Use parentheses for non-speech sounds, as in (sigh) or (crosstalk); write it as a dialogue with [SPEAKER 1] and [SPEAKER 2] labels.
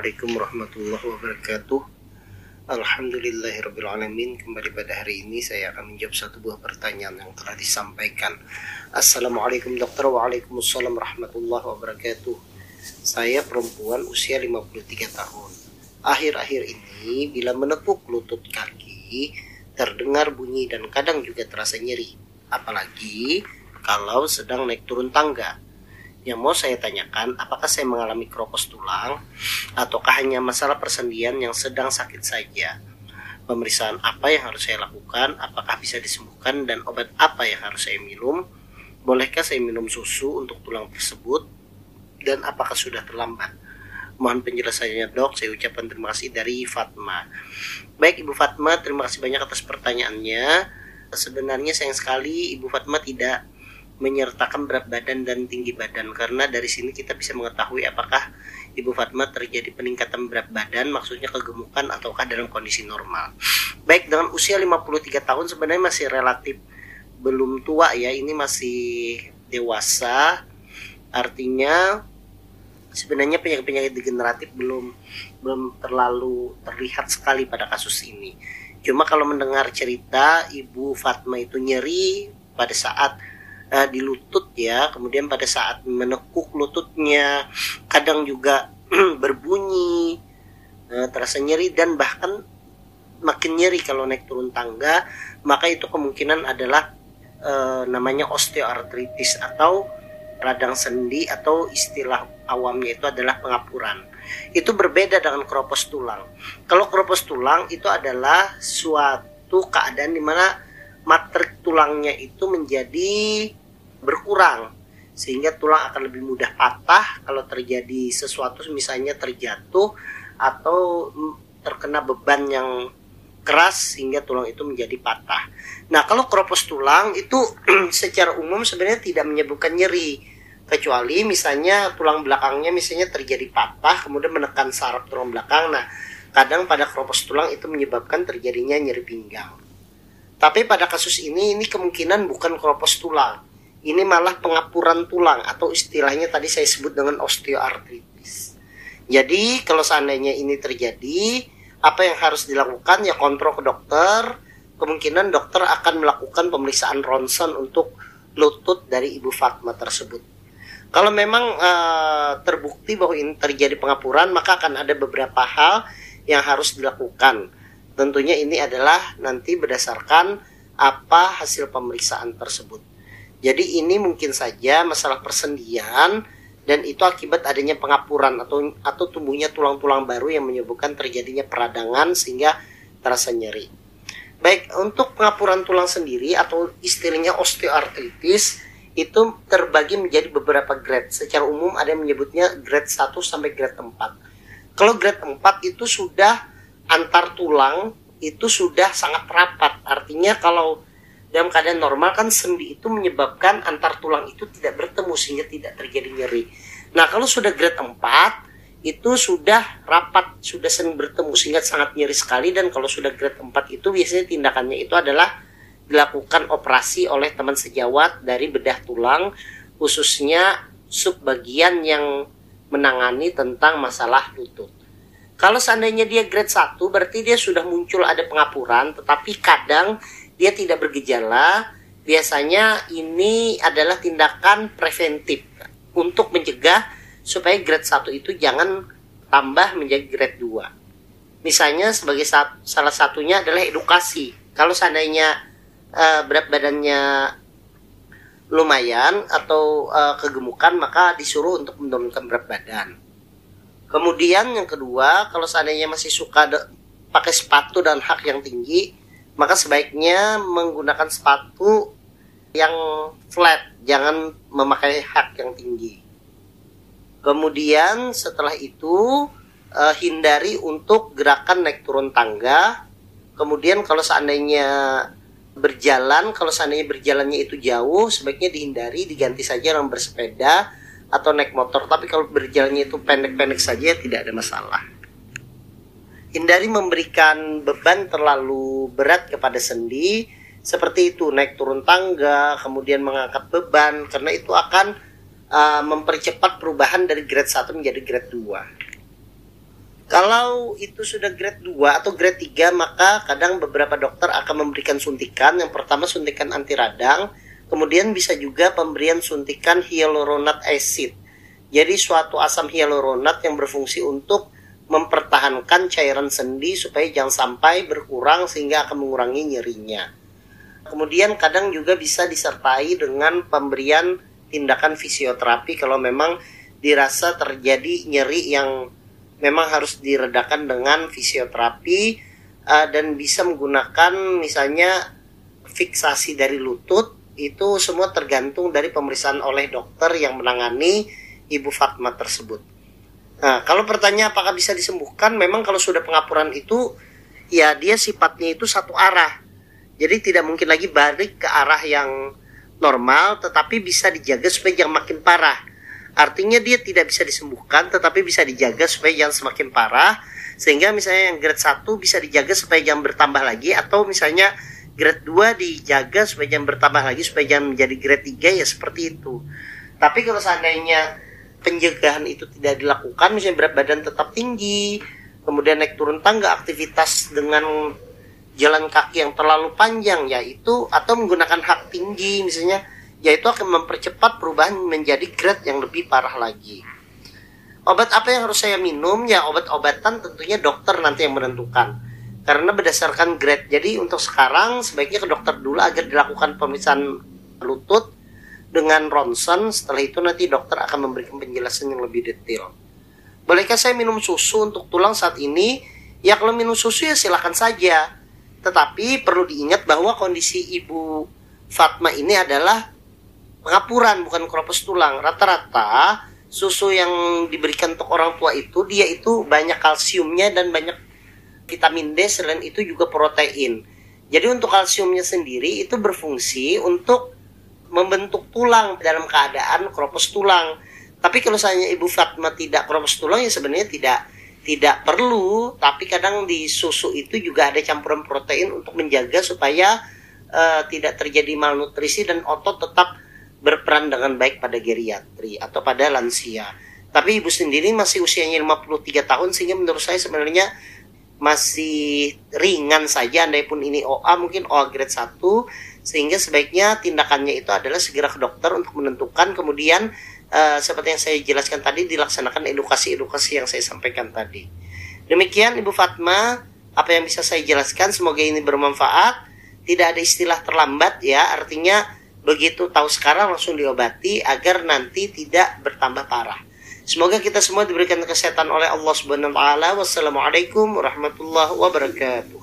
[SPEAKER 1] Assalamualaikum warahmatullahi wabarakatuh. Alhamdulillahirrabbilalamin. Kembali pada hari ini saya akan menjawab satu buah pertanyaan yang telah disampaikan. Assalamualaikum dokter. Waalaikumsalam warahmatullahi wabarakatuh. Saya perempuan usia 53 tahun. Akhir-akhir ini bila menekuk lutut kaki Terdengar bunyi dan kadang juga terasa nyeri. Apalagi kalau sedang naik turun tangga yang mau saya tanyakan, apakah saya mengalami kropos tulang ataukah hanya masalah persendian yang sedang sakit saja? Pemeriksaan apa yang harus saya lakukan? Apakah bisa disembuhkan dan obat apa yang harus saya minum? Bolehkah saya minum susu untuk tulang tersebut? Dan apakah sudah terlambat? Mohon penjelasannya dok, saya ucapkan terima kasih dari Fatma. Baik Ibu Fatma, terima kasih banyak atas pertanyaannya. Sebenarnya sayang sekali Ibu Fatma tidak menyertakan berat badan dan tinggi badan karena dari sini kita bisa mengetahui apakah Ibu Fatma terjadi peningkatan berat badan maksudnya kegemukan ataukah dalam kondisi normal. Baik dengan usia 53 tahun sebenarnya masih relatif belum tua ya ini masih dewasa artinya sebenarnya penyakit-penyakit degeneratif belum belum terlalu terlihat sekali pada kasus ini. Cuma kalau mendengar cerita Ibu Fatma itu nyeri pada saat uh, di lutut ya. Kemudian pada saat menekuk lututnya kadang juga (clears throat) berbunyi uh, terasa nyeri dan bahkan makin nyeri kalau naik turun tangga. Maka itu kemungkinan adalah uh, namanya osteoartritis atau radang sendi atau istilah awamnya itu adalah pengapuran. Itu berbeda dengan kropos tulang. Kalau kropos tulang itu adalah suatu keadaan di mana matrik tulangnya itu menjadi berkurang sehingga tulang akan lebih mudah patah kalau terjadi sesuatu misalnya terjatuh atau terkena beban yang keras sehingga tulang itu menjadi patah. Nah, kalau kropos tulang itu (clears throat) secara umum sebenarnya tidak menyebabkan nyeri kecuali misalnya tulang belakangnya misalnya terjadi patah kemudian menekan saraf tulang belakang. Nah, kadang pada kropos tulang itu menyebabkan terjadinya nyeri pinggang. Tapi pada kasus ini ini kemungkinan bukan kropos tulang ini malah pengapuran tulang atau istilahnya tadi saya sebut dengan osteoartritis. Jadi kalau seandainya ini terjadi, apa yang harus dilakukan ya kontrol ke dokter. Kemungkinan dokter akan melakukan pemeriksaan ronsen untuk lutut dari ibu Fatma tersebut. Kalau memang uh, terbukti bahwa ini terjadi pengapuran, maka akan ada beberapa hal yang harus dilakukan. Tentunya ini adalah nanti berdasarkan apa hasil pemeriksaan tersebut. Jadi ini mungkin saja masalah persendian dan itu akibat adanya pengapuran atau atau tumbuhnya tulang-tulang baru yang menyebabkan terjadinya peradangan sehingga terasa nyeri. Baik, untuk pengapuran tulang sendiri atau istilahnya osteoartritis itu terbagi menjadi beberapa grade. Secara umum ada yang menyebutnya grade 1 sampai grade 4. Kalau grade 4 itu sudah antar tulang itu sudah sangat rapat. Artinya kalau dalam keadaan normal kan sendi itu menyebabkan antar tulang itu tidak bertemu sehingga tidak terjadi nyeri. Nah, kalau sudah grade 4 itu sudah rapat, sudah sering bertemu sehingga sangat nyeri sekali dan kalau sudah grade 4 itu biasanya tindakannya itu adalah dilakukan operasi oleh teman sejawat dari bedah tulang khususnya subbagian yang menangani tentang masalah lutut. Kalau seandainya dia grade 1 berarti dia sudah muncul ada pengapuran tetapi kadang dia tidak bergejala, biasanya ini adalah tindakan preventif untuk mencegah supaya grade 1 itu jangan tambah menjadi grade 2. Misalnya sebagai salah satunya adalah edukasi. Kalau seandainya uh, berat badannya lumayan atau uh, kegemukan maka disuruh untuk menurunkan berat badan. Kemudian yang kedua, kalau seandainya masih suka pakai sepatu dan hak yang tinggi, maka sebaiknya menggunakan sepatu yang flat, jangan memakai hak yang tinggi. Kemudian setelah itu uh, hindari untuk gerakan naik turun tangga. Kemudian kalau seandainya berjalan, kalau seandainya berjalannya itu jauh, sebaiknya dihindari, diganti saja dengan bersepeda atau naik motor. Tapi kalau berjalannya itu pendek-pendek saja tidak ada masalah hindari memberikan beban terlalu berat kepada sendi seperti itu naik turun tangga kemudian mengangkat beban karena itu akan uh, mempercepat perubahan dari grade 1 menjadi grade 2 Kalau itu sudah grade 2 atau grade 3 maka kadang beberapa dokter akan memberikan suntikan. Yang pertama suntikan anti radang, kemudian bisa juga pemberian suntikan hyaluronat acid. Jadi suatu asam hyaluronat yang berfungsi untuk mempertahankan cairan sendi supaya jangan sampai berkurang sehingga akan mengurangi nyerinya. Kemudian kadang juga bisa disertai dengan pemberian tindakan fisioterapi kalau memang dirasa terjadi nyeri yang memang harus diredakan dengan fisioterapi uh, dan bisa menggunakan misalnya fiksasi dari lutut itu semua tergantung dari pemeriksaan oleh dokter yang menangani ibu Fatma tersebut. Nah, kalau pertanyaan apakah bisa disembuhkan, memang kalau sudah pengapuran itu ya dia sifatnya itu satu arah. Jadi tidak mungkin lagi balik ke arah yang normal tetapi bisa dijaga supaya jangan makin parah. Artinya dia tidak bisa disembuhkan tetapi bisa dijaga supaya jangan semakin parah sehingga misalnya yang grade 1 bisa dijaga supaya jangan bertambah lagi atau misalnya grade 2 dijaga supaya jangan bertambah lagi supaya jangan menjadi grade 3 ya seperti itu. Tapi kalau seandainya pencegahan itu tidak dilakukan misalnya berat badan tetap tinggi, kemudian naik turun tangga aktivitas dengan jalan kaki yang terlalu panjang yaitu atau menggunakan hak tinggi misalnya yaitu akan mempercepat perubahan menjadi grade yang lebih parah lagi. Obat apa yang harus saya minum? Ya obat-obatan tentunya dokter nanti yang menentukan. Karena berdasarkan grade. Jadi untuk sekarang sebaiknya ke dokter dulu agar dilakukan pemeriksaan lutut dengan ronsen. Setelah itu nanti dokter akan memberikan penjelasan yang lebih detail. Bolehkah saya minum susu untuk tulang saat ini? Ya kalau minum susu ya silahkan saja. Tetapi perlu diingat bahwa kondisi ibu Fatma ini adalah pengapuran bukan kropos tulang. Rata-rata susu yang diberikan untuk orang tua itu dia itu banyak kalsiumnya dan banyak vitamin D selain itu juga protein. Jadi untuk kalsiumnya sendiri itu berfungsi untuk membentuk tulang dalam keadaan kropos tulang. Tapi kalau misalnya Ibu Fatma tidak kropos tulang ya sebenarnya tidak tidak perlu, tapi kadang di susu itu juga ada campuran protein untuk menjaga supaya uh, tidak terjadi malnutrisi dan otot tetap berperan dengan baik pada geriatri atau pada lansia. Tapi ibu sendiri masih usianya 53 tahun sehingga menurut saya sebenarnya masih ringan saja andai pun ini OA mungkin OA grade 1 sehingga sebaiknya tindakannya itu adalah segera ke dokter untuk menentukan kemudian uh, seperti yang saya jelaskan tadi dilaksanakan edukasi-edukasi yang saya sampaikan tadi. Demikian Ibu Fatma, apa yang bisa saya jelaskan semoga ini bermanfaat. Tidak ada istilah terlambat ya, artinya begitu tahu sekarang langsung diobati agar nanti tidak bertambah parah. Semoga kita semua diberikan kesehatan oleh Allah Subhanahu wa taala. Wassalamualaikum warahmatullahi wabarakatuh.